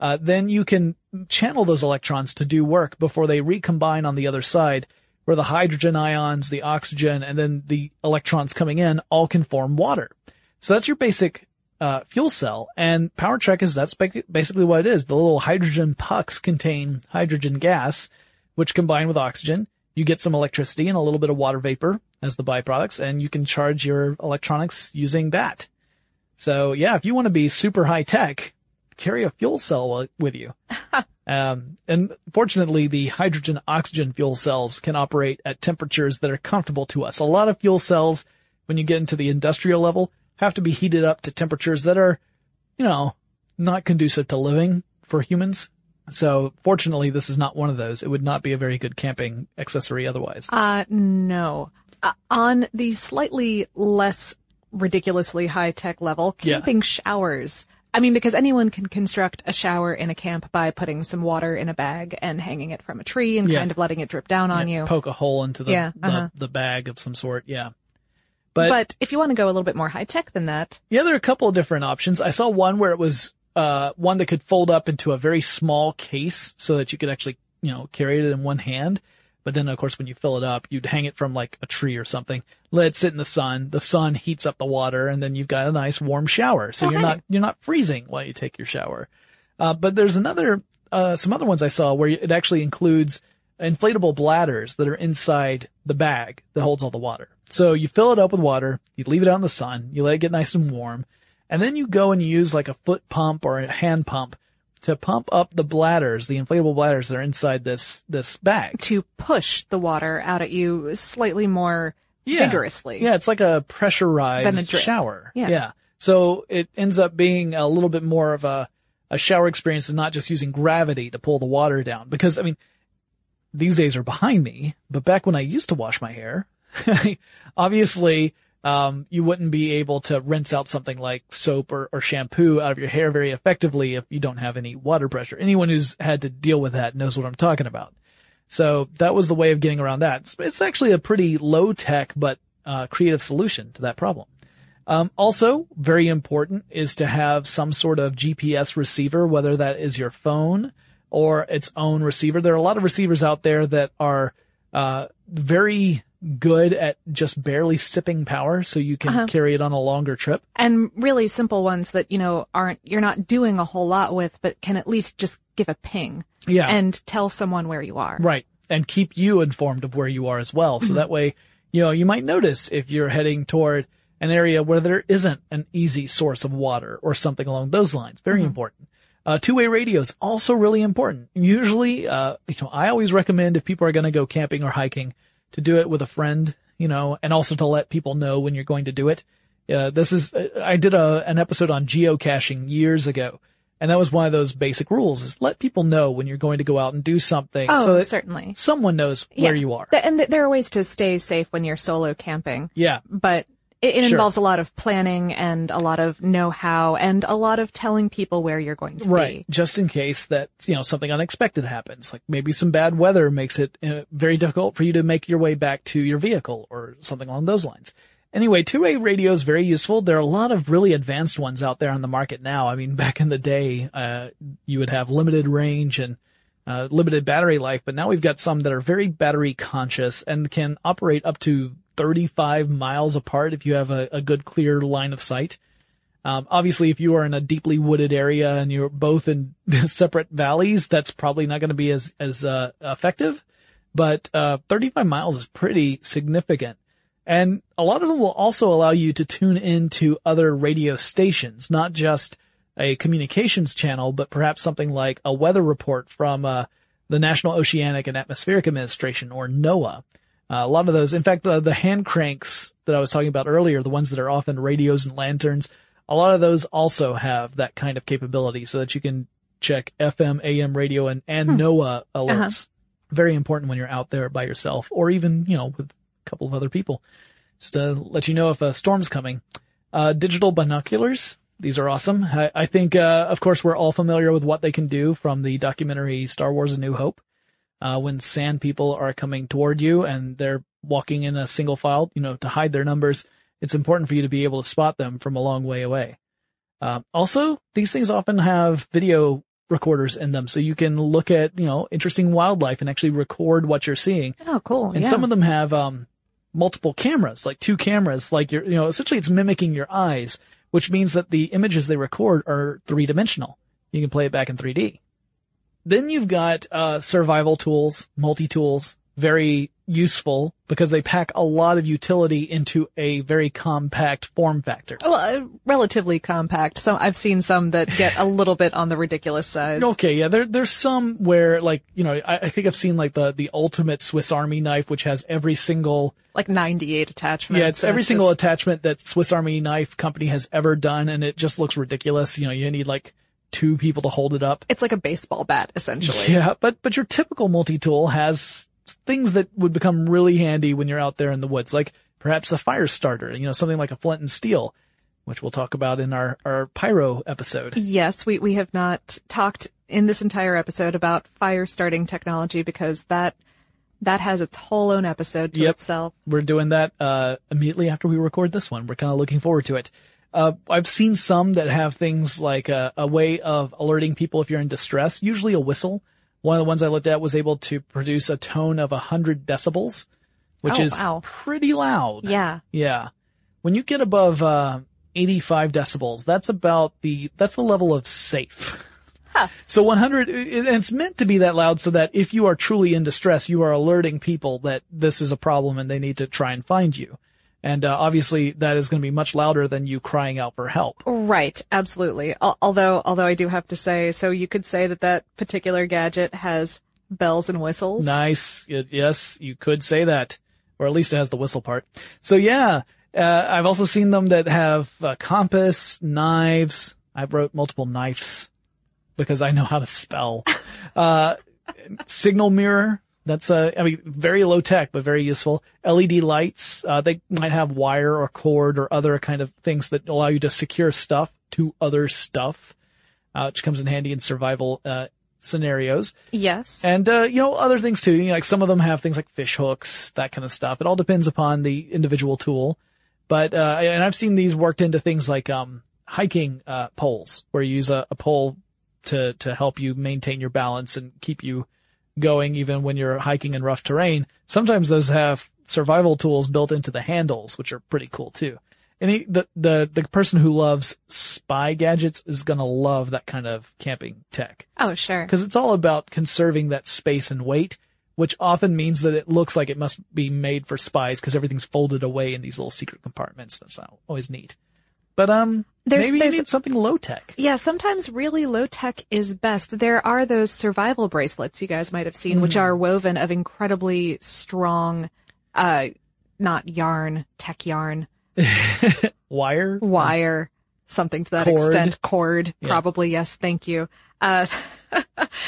Uh, then you can channel those electrons to do work before they recombine on the other side, where the hydrogen ions, the oxygen, and then the electrons coming in all can form water. So that's your basic uh, fuel cell. And Power is that's basically what it is. The little hydrogen pucks contain hydrogen gas, which combine with oxygen. You get some electricity and a little bit of water vapor as the byproducts, and you can charge your electronics using that. So yeah, if you want to be super high tech, carry a fuel cell with you. um, and fortunately, the hydrogen oxygen fuel cells can operate at temperatures that are comfortable to us. A lot of fuel cells, when you get into the industrial level, have to be heated up to temperatures that are, you know, not conducive to living for humans. So fortunately, this is not one of those. It would not be a very good camping accessory otherwise. Uh, no. Uh, on the slightly less ridiculously high tech level, Yeah. camping showers. I mean, because anyone can construct a shower in a camp by putting some water in a bag and hanging it from a tree and Yeah. kind of letting it drip down on Yeah, you. Poke a hole into the, Yeah, uh-huh. the bag of some sort. Yeah. But, But, if you want to go a little bit more high tech than that, yeah, there are a couple of different options. I saw one where it was, uh, one that could fold up into a very small case so that you could actually, you know, carry it in one hand. But then of course when you fill it up, you'd hang it from like a tree or something, let it sit in the sun. The sun heats up the water and then you've got a nice warm shower. So you're not, you're not freezing while you take your shower. Uh, but there's another, uh, some other ones I saw where it actually includes inflatable bladders that are inside the bag that holds all the water. So you fill it up with water, you leave it out in the sun, you let it get nice and warm, and then you go and you use like a foot pump or a hand pump to pump up the bladders, the inflatable bladders that are inside this, this bag. to push the water out at you slightly more Yeah. vigorously. Yeah, it's like a pressurized Than a drip. shower. Yeah. So it ends up being a little bit more of a, a shower experience and not just using gravity to pull the water down. Because, I mean, these days are behind me, but back when I used to wash my hair, obviously, um, you wouldn't be able to rinse out something like soap or, or shampoo out of your hair very effectively if you don't have any water pressure. Anyone who's had to deal with that knows what I'm talking about. So that was the way of getting around that. It's, actually a pretty low tech but uh, creative solution to that problem. Um, also, very important is to have some sort of GPS receiver, whether that is your phone or its own receiver. There are a lot of receivers out there that are uh, very good at just barely sipping power, so you can carry it on a longer trip. And really simple ones that, you know, aren't, you're not doing a whole lot with, but can at least just give a ping. Yeah. And tell someone where you are. Right. And keep you informed of where you are as well. So that way, you know, you might notice if you're heading toward an area where there isn't an easy source of water or something along those lines. Very important. Uh, two-way radio is also really important. Usually, uh, you know, I always recommend if people are going to go camping or hiking to do it with a friend, you know, and also to let people know when you're going to do it. Uh, this is, I did a, an episode on geocaching years ago. And that was one of those basic rules is let people know when you're going to go out and do something. Oh, so that certainly. Someone knows where you are. And there are ways to stay safe when you're solo camping, Yeah. but it, it Sure. involves a lot of planning and a lot of know-how and a lot of telling people where you're going to Right. be. Right. Just in case that, you know, something unexpected happens. Like maybe some bad weather makes it uh, very difficult for you to make your way back to your vehicle or something along those lines. Anyway, two-way radio is very useful. There are a lot of really advanced ones out there on the market now. I mean, back in the day, uh, you would have limited range and uh, limited battery life, but now we've got some that are very battery conscious and can operate up to 35 miles apart if you have a, a good clear line of sight. Um, obviously, if you are in a deeply wooded area and you're both in separate valleys, that's probably not going to be as as uh, effective. But uh, 35 miles is pretty significant, and a lot of them will also allow you to tune into other radio stations, not just a communications channel, but perhaps something like a weather report from uh, the National Oceanic and Atmospheric Administration or NOAA. Uh, a lot of those, in fact, the, the hand cranks that I was talking about earlier, the ones that are often radios and lanterns, a lot of those also have that kind of capability so that you can check FM, AM radio and, and NOAA alerts. Very important when you're out there by yourself or even, you know, with a couple of other people. Just to let you know if a storm's coming. Uh, digital binoculars. These are awesome. I, I think, uh, of course, we're all familiar with what they can do from the documentary Star Wars A New Hope. Uh, when sand people are coming toward you and they're walking in a single file, you know, to hide their numbers, it's important for you to be able to spot them from a long way away. Uh, also, these things often have video recorders in them, so you can look at, you know, interesting wildlife and actually record what you're seeing. Oh, cool. And yeah. some of them have, um, multiple cameras, like two cameras, like you're, you know, essentially it's mimicking your eyes, which means that the images they record are three dimensional. You can play it back in 3D. Then you've got, uh, survival tools, multi-tools, very useful because they pack a lot of utility into a very compact form factor. Well, uh, relatively compact. So I've seen some that get a little bit on the ridiculous size. Okay, yeah, there, there's some where like, you know, I, I think I've seen like the, the ultimate Swiss Army knife, which has every single, Like 98 attachments. yeah, it's every single just- attachment that Swiss Army knife company has ever done and it just looks ridiculous. You know, you need like two people to hold it up. it's like a baseball bat, essentially. Yeah, but, but your typical multi-tool has things that would become really handy when you're out there in the woods, like perhaps a fire starter, you know, something like a flint and steel, which we'll talk about in our, our pyro episode. Yes, we, we have not talked in this entire episode about fire starting technology because that, that has its whole own episode to Yep. itself. We're doing that, uh, immediately after we record this one. We're kind of looking forward to it. Uh, I've seen some that have things like a, a way of alerting people if you're in distress, usually a whistle. One of the ones I looked at was able to produce a tone of 100 decibels, which Oh, is wow. pretty loud. Yeah. Yeah. When you get above, uh, 85 decibels, that's about the, that's the level of safe. So 100, it- and it's meant to be that loud so that if you are truly in distress, you are alerting people that this is a problem and they need to try and find you. And, uh, obviously that is going to be much louder than you crying out for help. Right, absolutely. Al- Although, although I do have to say, so you could say that that particular gadget has bells and whistles. Nice. Y- Yes, you could say that. Or at least it has the whistle part. So yeah, uh, I've also seen them that have uh, compass, knives. I wrote multiple knives because I know how to spell. Uh, signal mirror. That's uh, I mean, very low tech, but very useful. LED lights. Uh, they might have wire or cord or other kind of things that allow you to secure stuff to other stuff, uh, which comes in handy in survival, uh, scenarios. Yes. And, uh, you know, other things too. You know, like some of them have things like fish hooks, that kind of stuff. It all depends upon the individual tool. But, uh, and I've seen these worked into things like, um, hiking, uh, poles where you use a, a pole to, to help you maintain your balance and keep you going even when you're hiking in rough terrain. Sometimes those have survival tools built into the handles, which are pretty cool too. And he, the, the, the person who loves spy gadgets is gonna love that kind of camping tech oh, sure. because it's all about conserving that space and weight, which often means that it looks like it must be made for spies because everything's folded away in these little secret compartments. That's not always neat. But um, There's- maybe there's- you need something low tech. Yeah, sometimes really low tech is best. There are those survival bracelets you guys might have seen, which are woven of incredibly strong, uh, not yarn, tech yarn, Wire. wire, something to that Cord. extent. Cord, Yeah. probably. Yes. Thank you. Uh,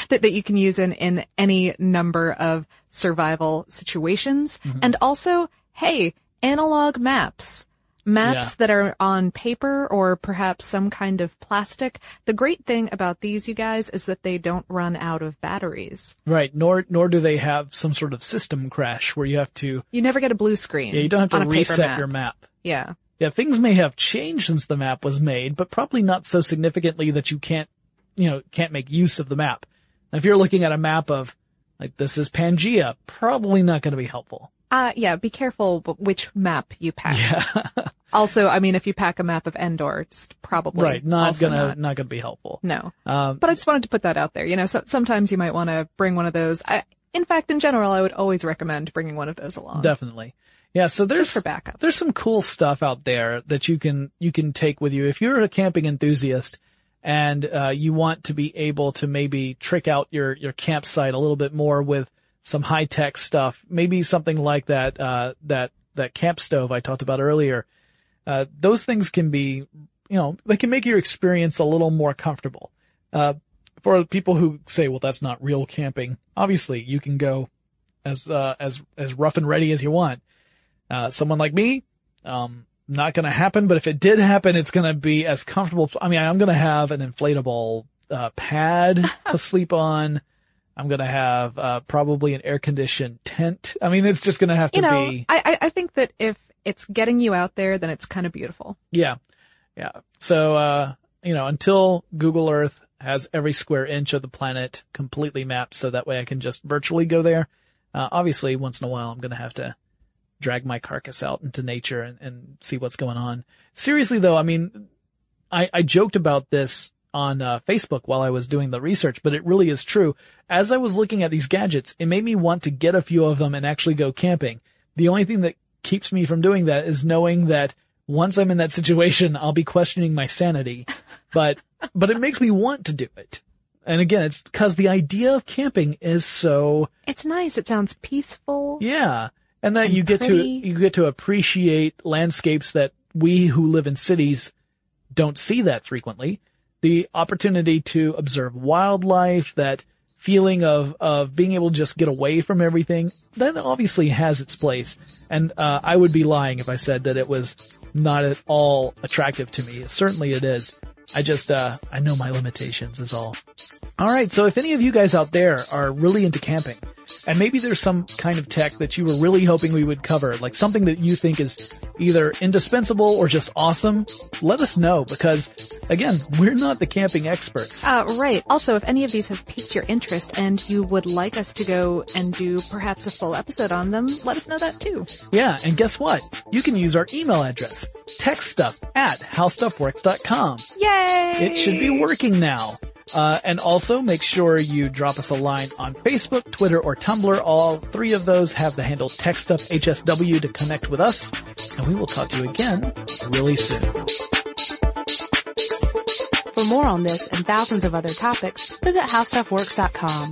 that, that you can use in, in any number of survival situations. Mm-hmm. And also, hey, analog maps. Maps Yeah. that are on paper or perhaps some kind of plastic. The great thing about these, you guys, is that they don't run out of batteries. Right. Nor nor do they have some sort of system crash where you have to. You never get a blue screen. Yeah, you don't have to reset map. your map. Yeah. Yeah, things may have changed since the map was made, but probably not so significantly that you can't, you know, can't make use of the map. Now, if you're looking at a map of, like, this is Pangea, probably not going to be helpful. Uh, yeah, be careful which map you pack. Yeah. also, I mean, if you pack a map of Endor, it's probably Right, not gonna, not. not, gonna be helpful. No. Um, But I just wanted to put that out there. You know, so, sometimes you might want to bring one of those. I, in fact, in general, I would always recommend bringing one of those along. Definitely. Yeah, so there's, Just for backup. there's some cool stuff out there that you can, you can take with you. If you're a camping enthusiast and, uh, you want to be able to maybe trick out your, your campsite a little bit more with some high tech stuff, maybe something like that, uh, that, that camp stove I talked about earlier. Uh, those things can be, you know, they can make your experience a little more comfortable. Uh, for people who say, well, that's not real camping, obviously you can go as, uh, as, as rough and ready as you want. Uh, someone like me, um, not gonna happen, but if it did happen, it's gonna be as comfortable. I mean, I'm gonna have an inflatable, uh, pad to sleep on. I'm gonna have, uh, probably an air conditioned tent. I mean, it's just gonna have to you know, be, I, I, I think that if it's getting you out there, then it's kind of beautiful. yeah, yeah. So, uh, you know, until Google Earth has every square inch of the planet completely mapped so that way I can just virtually go there. Uh, obviously once in a while I'm gonna have to drag my carcass out into nature and, and see what's going on. Seriously though, I mean, I, I joked about this on uh, Facebook while I was doing the research, but it really is true. As I was looking at these gadgets, it made me want to get a few of them and actually go camping. The only thing that keeps me from doing that is knowing that once I'm in that situation, I'll be questioning my sanity. But, but it makes me want to do it. And again, it's because the idea of camping is so, It's nice. It sounds peaceful. yeah. And that And you get to, you get to appreciate landscapes that we who live in cities don't see that frequently. The opportunity to observe wildlife, that feeling of, of being able to just get away from everything, that obviously has its place. And, uh, I would be lying if I said that it was not at all attractive to me. Certainly it is. I just, uh, I know my limitations is all. Alright, so if any of you guys out there are really into camping, and maybe there's some kind of tech that you were really hoping we would cover, like something that you think is either indispensable or just awesome, let us know because again, we're not the camping experts. Uh, right. Also, if any of these have piqued your interest and you would like us to go and do perhaps a full episode on them, let us know that too. Yeah, and guess what? You can use our email address, techstuff at howstuffworks.com. Yay! It should be working now. Uh, and also make sure you drop us a line on Facebook, Twitter, or Tumblr. All three of those have the handle TechStuffHSW to connect with us. And we will talk to you again really soon. For more on this and thousands of other topics, visit howstuffworks.com.